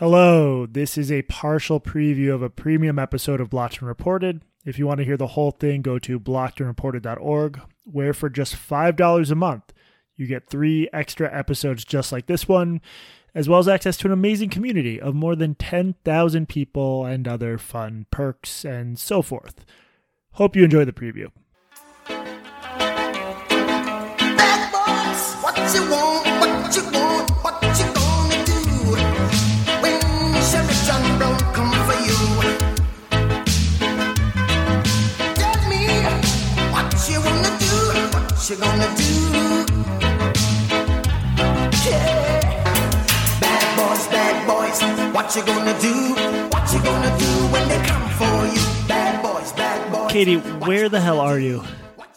Hello, this is a partial preview of a premium episode of Blocked and Reported. If you want to hear the whole thing, go to blockedandreported.org, where for just $5 a month, you get three extra episodes just like this one, as well as access to an amazing community of more than 10,000 people and other fun perks and so forth. Hope you enjoy the preview. Bad boys, what you want, what you want, you gonna do? Yeah, bad boys, bad boys, what you gonna do? What you gonna do when they come for you? Bad boys, bad boys. Katie, where the hell are you?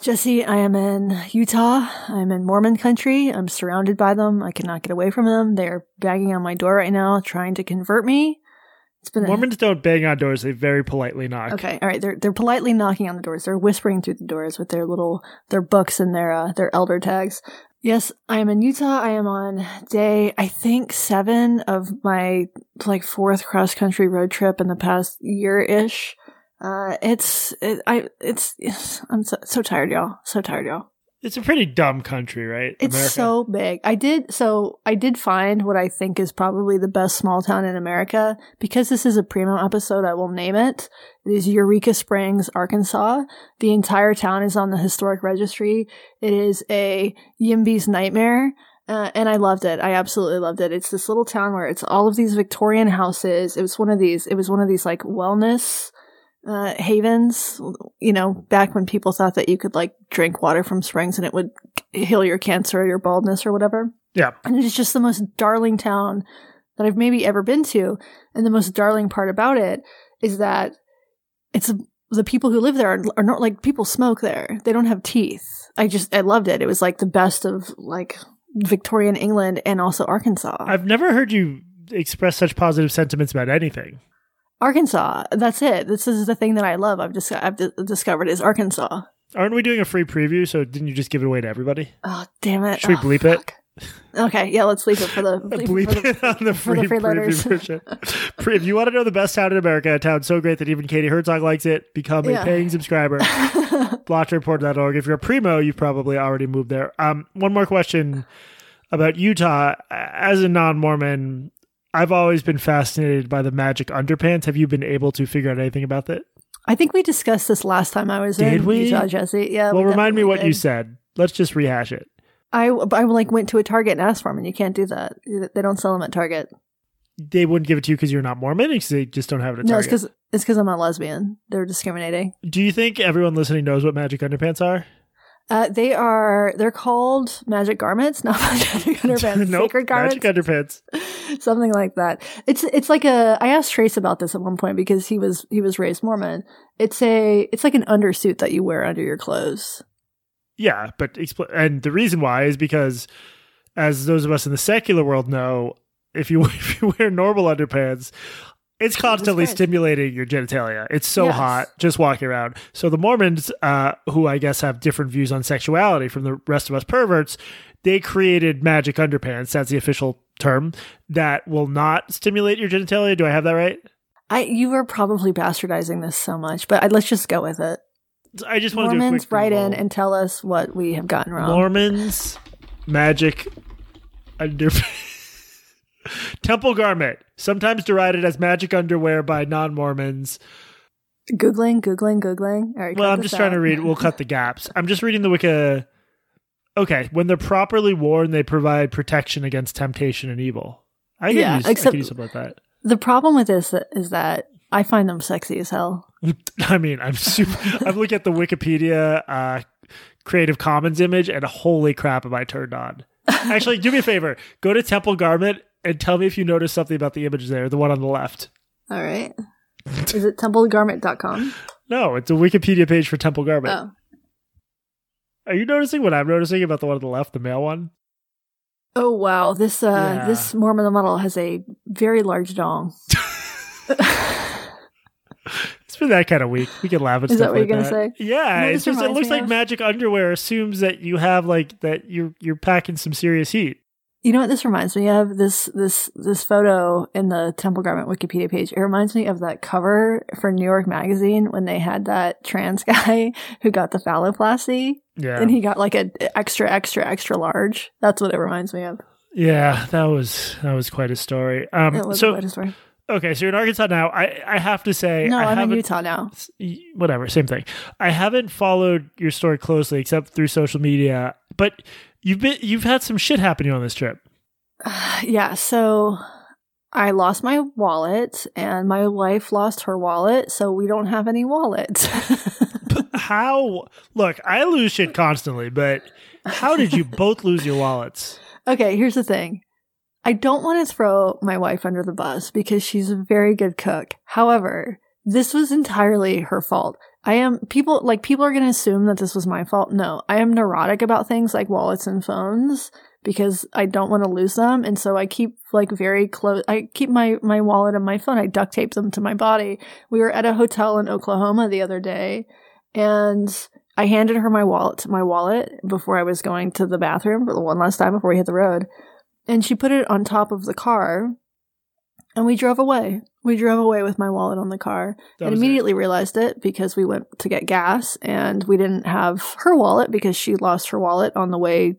Jesse, I am in Utah. I'm in Mormon country. I'm surrounded by them. I cannot get away from them. They're banging on my door right now, trying to convert me. Been Mormons don't bang on doors, they very politely knock. Okay, all right. They're they're politely knocking on the doors. They're whispering through the doors with their little their books and their uh, their elder tags. Yes, I am in Utah. I am on day I think seven of my like fourth cross country road trip in the past year ish. Uh, it's it, I it's, it's I'm so, so tired, y'all. So tired, y'all. It's a pretty dumb country, right? It's America? so big. I did so I did find what I think is probably the best small town in America. Because this is a premium episode, I will name it. It is Eureka Springs, Arkansas. The entire town is on the historic registry. It is a Yimby's nightmare. Uh, and I loved it. I absolutely loved it. It's this little town where it's all of these Victorian houses. It was one of these. It was one of these like wellness uh, havens, you know, back when people thought that you could like drink water from springs and it would heal your cancer or your baldness or whatever. Yeah. And it is just the most darling town that I've maybe ever been to. And the most darling part about it is that it's the people who live there are, are not like people smoke there. They don't have teeth. I just, I loved it. It was like the best of like Victorian England and also Arkansas. I've never heard you express such positive sentiments about anything. Arkansas. That's it. This is the thing that I love. I've just I've di- discovered is Arkansas. Aren't we doing a free preview? So didn't you just give it away to everybody? Oh damn it! Should we Oh, bleep it? Okay, yeah, let's bleep it for the Bleep for the- it on the free, the free preview letters. version. If you want to know the best town in America, a town so great that even Katie Herzog likes it, become a paying subscriber. Blockedandreported.org. If you're a primo, you've probably already moved there. Um, one more question about Utah. As a non-Mormon, I've always been fascinated by the magic underpants. Have you been able to figure out anything about that? I think we discussed this last time I was Did in we? Utah, Jesse. Yeah. well, we remind me what you said. Let's just rehash it. I I like went to a Target and asked for them, and you can't do that. They don't sell them at Target. They wouldn't give it to you because you're not Mormon, because they just don't have it at No, it's Target. because it's because I'm a lesbian. They're discriminating. Do you think everyone listening knows what magic underpants are? Uh, they are they're called magic garments, not magic underpants. nope, sacred garments. magic underpants. something like that. It's it's like a. I asked Trace about this at one point because he was he was raised Mormon. It's a it's like an undersuit that you wear under your clothes. Yeah, but expl- and the reason why is because, as those of us in the secular world know, if you if you wear normal underpants, it's constantly Christ. stimulating your genitalia. It's so Yes. hot just walking around. So the Mormons, uh, who I guess have different views on sexuality from the rest of us perverts, they created magic underpants. That's the official term that will not stimulate your genitalia. Do I have that right? I you are probably bastardizing this so much, but I, let's just go with it. I just want to do a Mormons, quick write in and tell us what we have gotten wrong. Mormons magic under temple garment, sometimes derided as magic underwear by non-Mormons. googling, googling, googling. All right, Well, I'm just trying to read. We'll cut the gaps. I'm just reading the Wiki. Okay, when they're properly worn, they provide protection against temptation and evil. I can Yeah, use, I could use something like that. The problem with this is that I find them sexy as hell. I mean, I'm super. I'm looking at the Wikipedia uh, Creative Commons image, and holy crap, am I turned on? Actually, do me a favor. Go to Temple Garment and tell me if you notice something about the image there, the one on the left. All right. Is it templegarment.com? No, it's a Wikipedia page for Temple Garment. Oh. Are you noticing what I'm noticing about the one on the left, the male one? Oh wow, this uh Yeah. this Mormon model has a very large dong. It's been that kind of week. We can laugh at Is stuff that what like you're gonna say? Yeah, just it looks like of? magic underwear assumes that you have like that you're you're packing some serious heat. You know what this reminds me of? This this this photo in the Temple Garment Wikipedia page. It reminds me of that cover for New York Magazine when they had that trans guy who got the phalloplasty Yeah. and he got like a extra extra extra large. That's what it reminds me of. yeah, that was that was quite a story. Um It was so quite a story. okay, so you're in Arkansas now. I I have to say No, I I'm in Utah now. whatever, same thing. I haven't followed your story closely except through social media, but you've been you've had some shit happening on this trip. Yeah, so I lost my wallet and my wife lost her wallet, so we don't have any wallets. How look, I lose shit constantly, but how did you both lose your wallets? okay, here's the thing. I don't want to throw my wife under the bus because she's a very good cook. However, this was entirely her fault. I am people like people are going to assume that this was my fault. No, I am neurotic about things like wallets and phones because I don't want to lose them and so I keep like very close I keep my my wallet and my phone. I duct tape them to my body. We were at a hotel in Oklahoma the other day and I handed her my wallet my wallet before I was going to the bathroom for the one last time before we hit the road. And she put it on top of the car and we drove away. We drove away with my wallet on the car That and was it. immediately realized it because we went to get gas and we didn't have her wallet because she lost her wallet on the way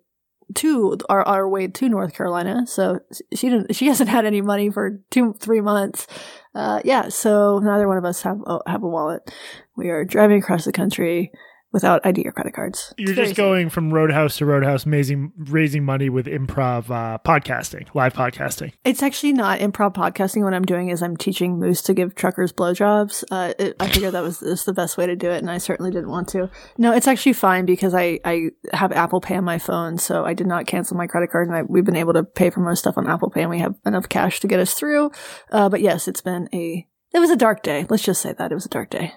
to our, our way to North Carolina. So she didn't, she hasn't had any money for two, three months. Uh, yeah. So neither one of us have, have a wallet. We are driving across the country without ID or credit cards. You're just going from roadhouse to roadhouse, amazing, raising money with improv uh, podcasting, live podcasting. It's actually not improv podcasting. What I'm doing is I'm teaching Moose to give truckers blowjobs. Uh, it, I figured that was, was the best way to do it, and I certainly didn't want to. No, it's actually fine because I, I have Apple Pay on my phone, so I did not cancel my credit card, and I, we've been able to pay for most stuff on Apple Pay, and we have enough cash to get us through. Uh, but yes, it's been a it was a dark day. Let's just say that it was a dark day.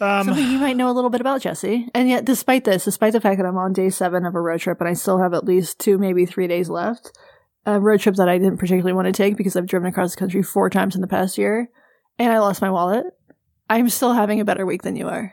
Um, Something you might know a little bit about, Jesse. And yet, despite this, despite the fact that I'm on day seven of a road trip and I still have at least two, maybe three days left, a road trip that I didn't particularly want to take because I've driven across the country four times in the past year, and I lost my wallet, I'm still having a better week than you are.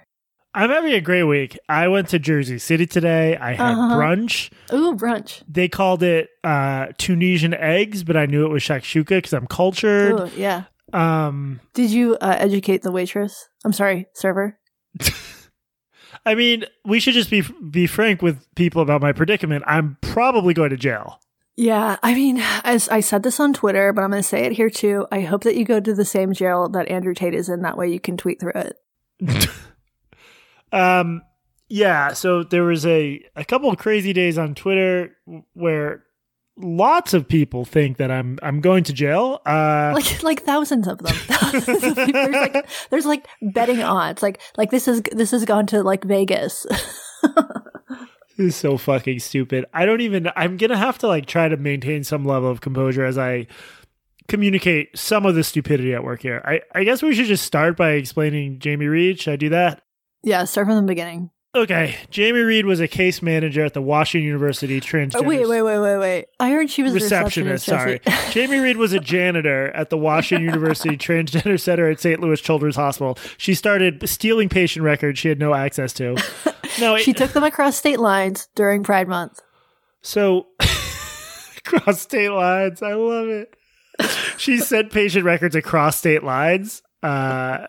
I'm having a great week. I went to Jersey City today. I had Uh-huh. brunch. Ooh, brunch. They called it uh, Tunisian eggs, but I knew it was shakshuka because I'm cultured. Ooh, yeah. Um, Did you uh, educate the waitress? I'm sorry, server. I mean, we should just be be frank with people about my predicament. I'm probably going to jail. Yeah, I mean, as I said this on Twitter, but I'm going to say it here too. I hope that you go to the same jail that Andrew Tate is in. That way you can tweet through it. Um, yeah. So there was a a couple of crazy days on Twitter where lots of people think that I'm I'm going to jail. Uh, like like thousands of them. Thousands of people. there's like there's like betting odds. Like like this is this has gone to like Vegas. This is so fucking stupid. I don't even. I'm gonna have to like try to maintain some level of composure as I communicate some of the stupidity at work here. I I guess we should just start by explaining Jamie Reed. Should I do that? yeah, start from the beginning. Okay, Jamie Reed was a case manager at the Washington University Oh, transgender wait, wait, wait, wait, wait. I heard she was a receptionist. Sorry, Jamie Reed was a janitor at the Washington University Transgender Center at St. Louis Children's Hospital. She started stealing patient records she had no access to. No, she took them across state lines during Pride Month. So across state lines, I love it. She sent patient records across state lines uh,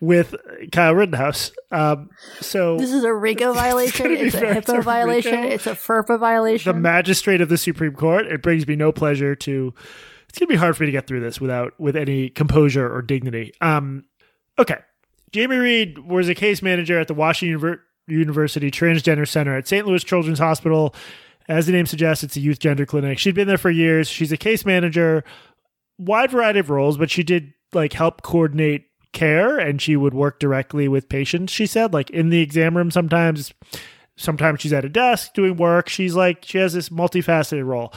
with Kyle Rittenhouse. Um, so This is a RICO violation. It's it's a HIPAA violation. RICO. It's a FERPA violation. the magistrate of the Supreme Court. It brings me no pleasure to. It's gonna be hard for me to get through this without with any composure or dignity. Um, okay, Jamie Reed was a case manager at the Washington Univer- University Transgender Center at St. Louis Children's Hospital. As the name suggests, it's a youth gender clinic. She'd been there for years. She's a case manager, wide variety of roles, but she did like help coordinate care and she would work directly with patients. She said, like in the exam room sometimes. Sometimes she's at a desk doing work. She's like she has this multifaceted role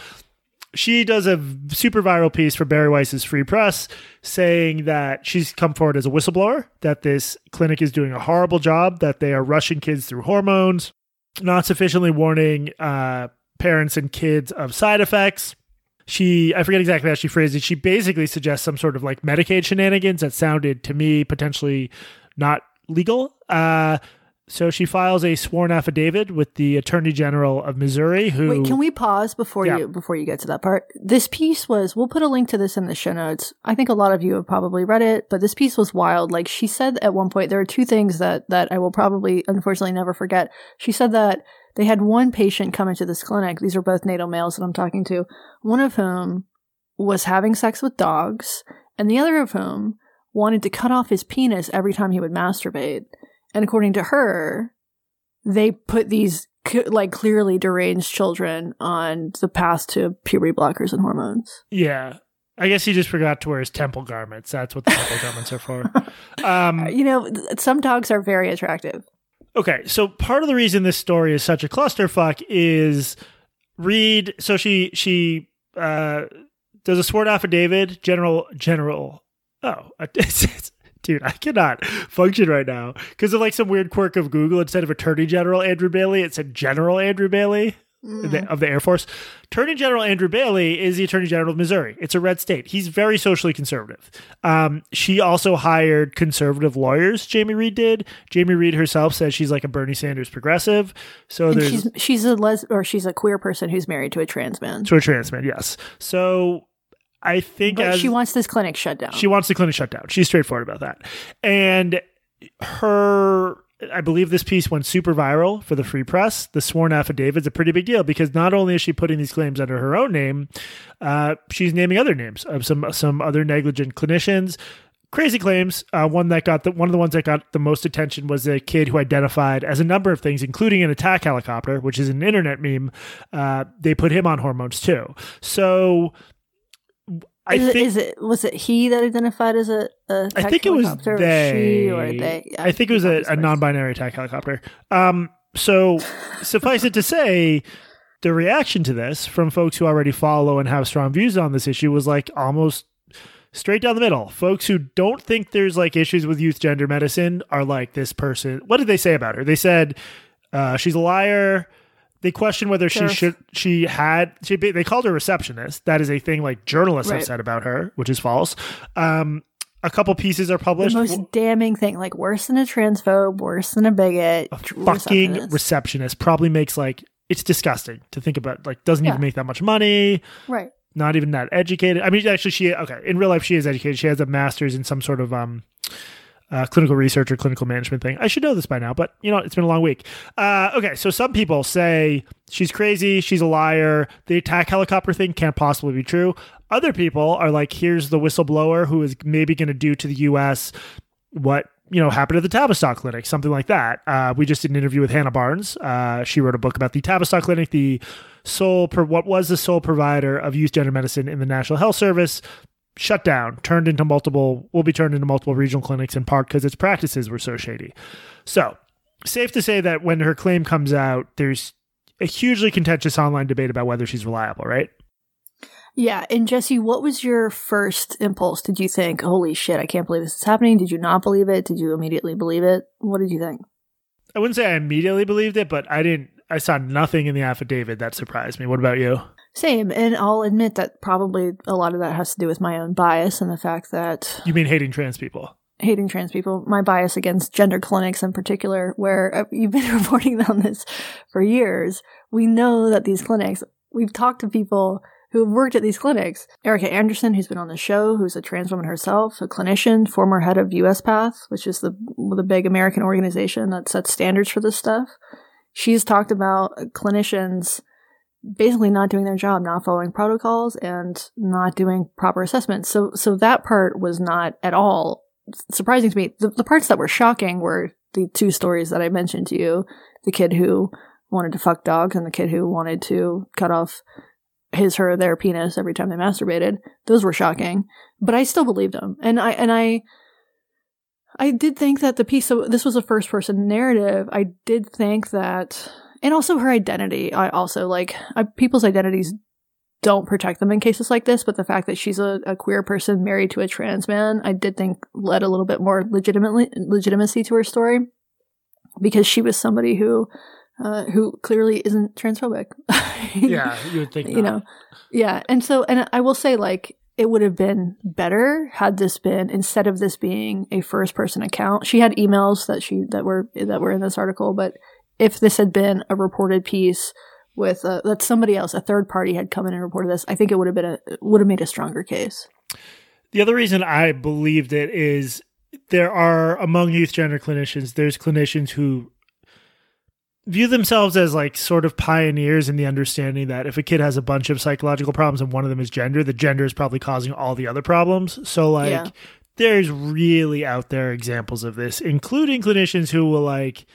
she does a super viral piece for Bari Weiss's Free Press saying that she's come forward as a whistleblower, that this clinic is doing a horrible job, that they are rushing kids through hormones, not sufficiently warning uh, parents and kids of side effects. She, I forget exactly how she phrased it. She basically suggests some sort of like Medicaid shenanigans that sounded to me potentially not legal. Uh, So she files a sworn affidavit with the Attorney General of Missouri, who Wait, can we pause before Yeah. you before you get to that part? This piece was we'll put a link to this in the show notes. I think a lot of you have probably read it, but this piece was wild. Like she said at one point there are two things that that I will probably unfortunately never forget. She said that they had one patient come into this clinic. These are both natal males that I'm talking to. One of whom was having sex with dogs, and the other of whom wanted to cut off his penis every time he would masturbate. And according to her, they put these like clearly deranged children on the path to puberty blockers and hormones. yeah. I guess he just forgot to wear his temple garments. That's what the temple garments are for. Um, You know, some dogs are very attractive. Okay, so part of the reason this story is such a clusterfuck is Reed. So she she uh, does a sworn affidavit. General General. Oh, it's, it's, dude, I cannot function right now because of like some weird quirk of Google. Instead of Attorney General Andrew Bailey, it said General Andrew Bailey. The- of the Air Force. Attorney General Andrew Bailey is the Attorney General of Missouri. It's a red state. He's very socially conservative. Um, she also hired conservative lawyers. Jamie Reed did. Jamie Reed herself says she's like a Bernie Sanders progressive. So And there's she's she's a les or she's a queer person who's married to a trans man. to a trans man. Yes. So I think as she wants this clinic shut down. she wants the clinic shut down. She's straightforward about that. And her, I believe this piece went super viral for the free press. The sworn affidavit's a pretty big deal because not only is she putting these claims under her own name, uh, she's naming other names of some some other negligent clinicians. Crazy claims. Uh, one that got the one of the ones that got the most attention was a kid who identified as a number of things, including an attack helicopter, which is an internet meme. Uh, they put him on hormones too. So I is, it, think is it was it he that identified as a, a I think it was or they. she or they? Yeah, I think it was a, a non-binary attack helicopter. Um, so suffice it to say, the reaction to this from folks who already follow and have strong views on this issue was like almost straight down the middle. Folks who don't think there's like issues with youth gender medicine are like this person. What did they say about her? They said uh, she's a liar. They questioned whether she should she had she they called her receptionist. That is a thing like journalists have said about her, which is false. Um, a couple pieces are The published. most damning thing, like worse than a transphobe, worse than a bigot, A fucking receptionist. receptionist probably makes like it's disgusting to think about. Like doesn't even make that much money. right. Not even that educated. I mean, actually, she okay in real life she is educated. She has a master's in some sort of um. Uh, clinical research or clinical management thing. I should know this by now, but you know, it's been a long week. Uh, okay, so some people say she's crazy, she's a liar. The attack helicopter thing can't possibly be true. Other people are like, here's the whistleblower who is maybe going to do to the U.S. what you know happened at the Tavistock Clinic, something like that. Uh, we just did an interview with Hannah Barnes. Uh, she wrote a book about the Tavistock Clinic, the sole pro- what was the sole provider of youth gender medicine in the National Health Service. Shut down, turned into multiple, will be turned into multiple regional clinics in part because its practices were so shady. So, safe to say that when her claim comes out, there's a hugely contentious online debate about whether she's reliable, right? Yeah, and Jesse, what was your first impulse? Did you think, "Holy shit, I can't believe this is happening"? Did you not believe it? Did you immediately believe it? What did you think? I wouldn't say I immediately believed it, but I didn't. I saw nothing in the affidavit that surprised me. What about you? Same, and I'll admit that probably a lot of that has to do with my own bias and the fact that You mean hating trans people? hating trans people, my bias against gender clinics in particular, where uh, you've been reporting on this for years. We know that these clinics, we've talked to people who have worked at these clinics. Erica Anderson, who's been on the show, who's a trans woman herself, a clinician, former head of USPATH, which is the, the big American organization that sets standards for this stuff. She's talked about clinicians basically not doing their job, not following protocols and not doing proper assessments. So, so that part was not at all surprising to me. The, the parts that were shocking were the two stories that I mentioned to you: the kid who wanted to fuck dogs and the kid who wanted to cut off his, her, their penis every time they masturbated. Those were shocking, but I still believed them, and I and I. I did think that the piece of this was a first person narrative. I did think that, and also her identity. I also like I, people's identities don't protect them in cases like this, but the fact that she's a, a queer person married to a trans man, I did think led a little bit more legitimately legitimacy to her story because she was somebody who uh, who clearly isn't transphobic. Yeah, you would think. you not. know, yeah. And so, and I will say, like it would have been better had this been instead of this being a first person account. She had emails that she that were that were in this article, but if this had been a reported piece with uh, that somebody else, a third party had come in and reported this, I think it would have been a would have made a stronger case. The other reason I believed it is there are among youth gender clinicians, there's clinicians who view themselves as like sort of pioneers in the understanding that if a kid has a bunch of psychological problems and one of them is gender, the gender is probably causing all the other problems. So like Yeah. there's really out there examples of this, including clinicians who will like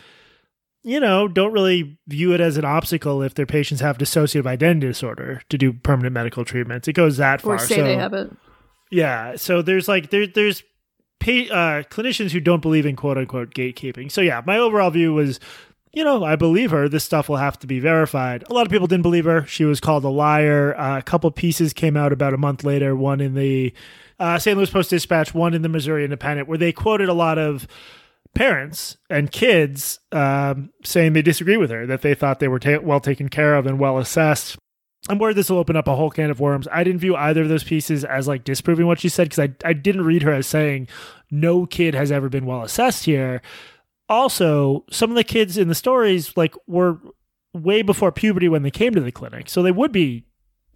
you know, don't really view it as an obstacle if their patients have dissociative identity disorder to do permanent medical treatments. It goes that far. Or say so, they have it. yeah. So there's like there there's pa- uh, clinicians who don't believe in quote unquote gatekeeping. So yeah, my overall view was, you know, I believe her. This stuff will have to be verified. A lot of people didn't believe her. She was called a liar. Uh, a couple pieces came out about a month later. One in the uh, St. Louis Post Dispatch, one in the Missouri Independent, where they quoted a lot of parents and kids um, saying they disagree with her, that they thought they were ta- well taken care of and well assessed. I'm worried this will open up a whole can of worms. I didn't view either of those pieces as like disproving what she said because I, I didn't read her as saying no kid has ever been well assessed here. Also, some of the kids in the stories like were way before puberty when they came to the clinic, so they would be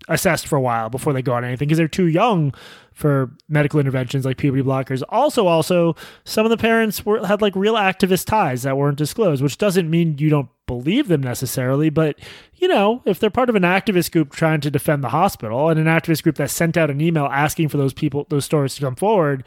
assessed for a while before they go on anything because they're too young for medical interventions like puberty blockers. Also, also some of the parents were had like real activist ties that weren't disclosed, which doesn't mean you don't believe them necessarily, but you know, if they're part of an activist group trying to defend the hospital and an activist group that sent out an email asking for those people those stories to come forward,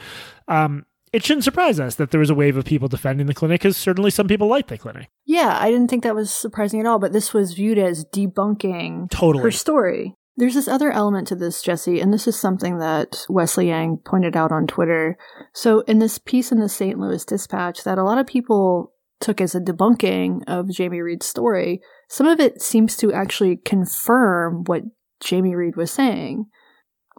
um, it shouldn't surprise us that there was a wave of people defending the clinic because certainly some people like the clinic. Yeah, I didn't think that was surprising at all, but this was viewed as debunking Totally. her story. There's this other element to this, Jesse, and this is something that Wesley Yang pointed out on Twitter. So, in this piece in the St. Louis Dispatch, that a lot of people took as a debunking of Jamie Reed's story, some of it seems to actually confirm what Jamie Reed was saying.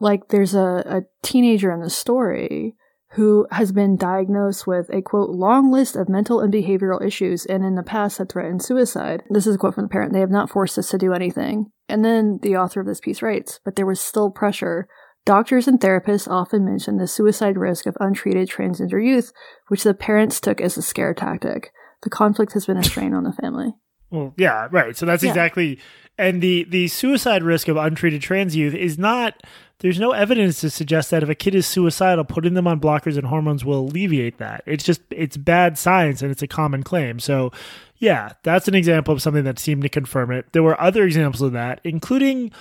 Like, there's a, a teenager in the story who has been diagnosed with a quote long list of mental and behavioral issues and in the past had threatened suicide. This is a quote from the parent. They have not forced us to do anything. And then the author of this piece writes, but there was still pressure. Doctors and therapists often mention the suicide risk of untreated transgender youth, which the parents took as a scare tactic. The conflict has been a strain on the family. Well, yeah, right. So that's Yeah. exactly and the the suicide risk of untreated trans youth is not there's no evidence to suggest that if a kid is suicidal, putting them on blockers and hormones will alleviate that. It's just it's bad science and it's a common claim. So, yeah, that's an example of something that seemed to confirm it. There were other examples of that, including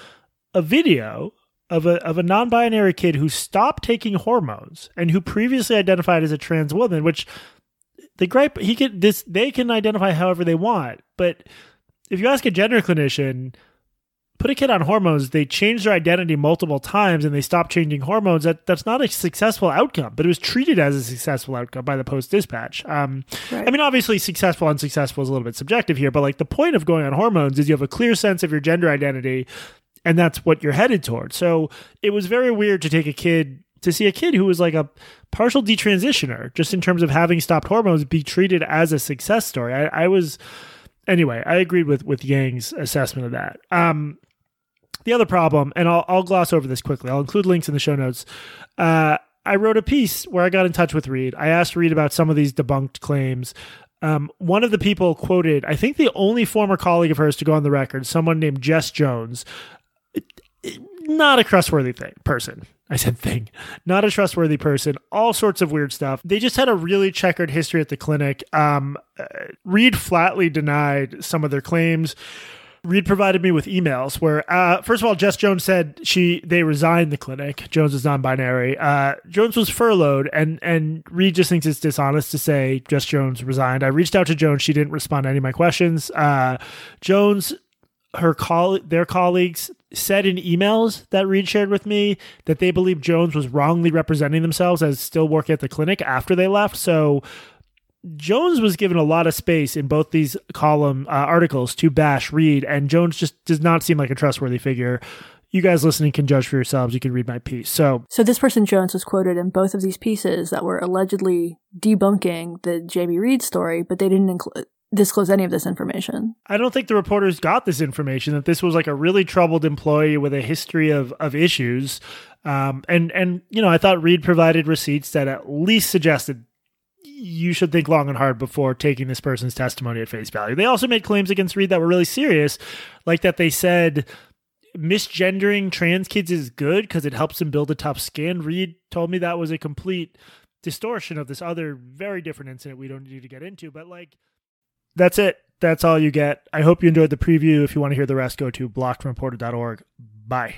a video of a of a non-binary kid who stopped taking hormones and who previously identified as a trans woman, which the gripe he can this they can identify however they want, but if you ask a gender clinician, put a kid on hormones, they change their identity multiple times and they stop changing hormones. That that's not a successful outcome, but it was treated as a successful outcome by the Post Dispatch. Um, Right. I mean, obviously, successful unsuccessful is a little bit subjective here, but like the point of going on hormones is you have a clear sense of your gender identity, and that's what you're headed towards. So it was very weird to take a kid to see a kid who was like a partial detransitioner, just in terms of having stopped hormones, be treated as a success story. I, I was anyway. I agreed with with Yang's assessment of that. Um, the other problem, and I'll, I'll gloss over this quickly. I'll include links in the show notes. Uh, I wrote a piece where I got in touch with Reed. I asked Reed about some of these debunked claims. Um, one of the people quoted, I think the only former colleague of hers to go on the record, someone named Jess Jones, not a trustworthy thing person. I said thing, not a trustworthy person. All sorts of weird stuff. They just had a really checkered history at the clinic. Um, uh, Reed flatly denied some of their claims. Reed provided me with emails where, uh, first of all, Jess Jones said she they resigned the clinic. Jones is non-binary. Uh, Jones was furloughed, and and Reed just thinks it's dishonest to say Jess Jones resigned. I reached out to Jones. She didn't respond to any of my questions. Uh, Jones her coll- their colleagues said in emails that Reed shared with me that they believe Jones was wrongly representing themselves as still working at the clinic after they left. So Jones was given a lot of space in both these column uh, articles to bash Reed, and Jones just does not seem like a trustworthy figure. You guys listening can judge for yourselves. You can read my piece. So So this person Jones was quoted in both of these pieces that were allegedly debunking the Jamie Reed story, but they didn't include disclose any of this information. I don't think the reporters got this information that this was like a really troubled employee with a history of of issues. Um, and and you know, I thought Reed provided receipts that at least suggested you should think long and hard before taking this person's testimony at face value. They also made claims against Reed that were really serious, like that they said misgendering trans kids is good because it helps them build a tough skin. Reed told me that was a complete distortion of this other very different incident we don't need to get into, but like that's it. That's all you get. I hope you enjoyed the preview. If you want to hear the rest, go to blockedreported.org. Bye.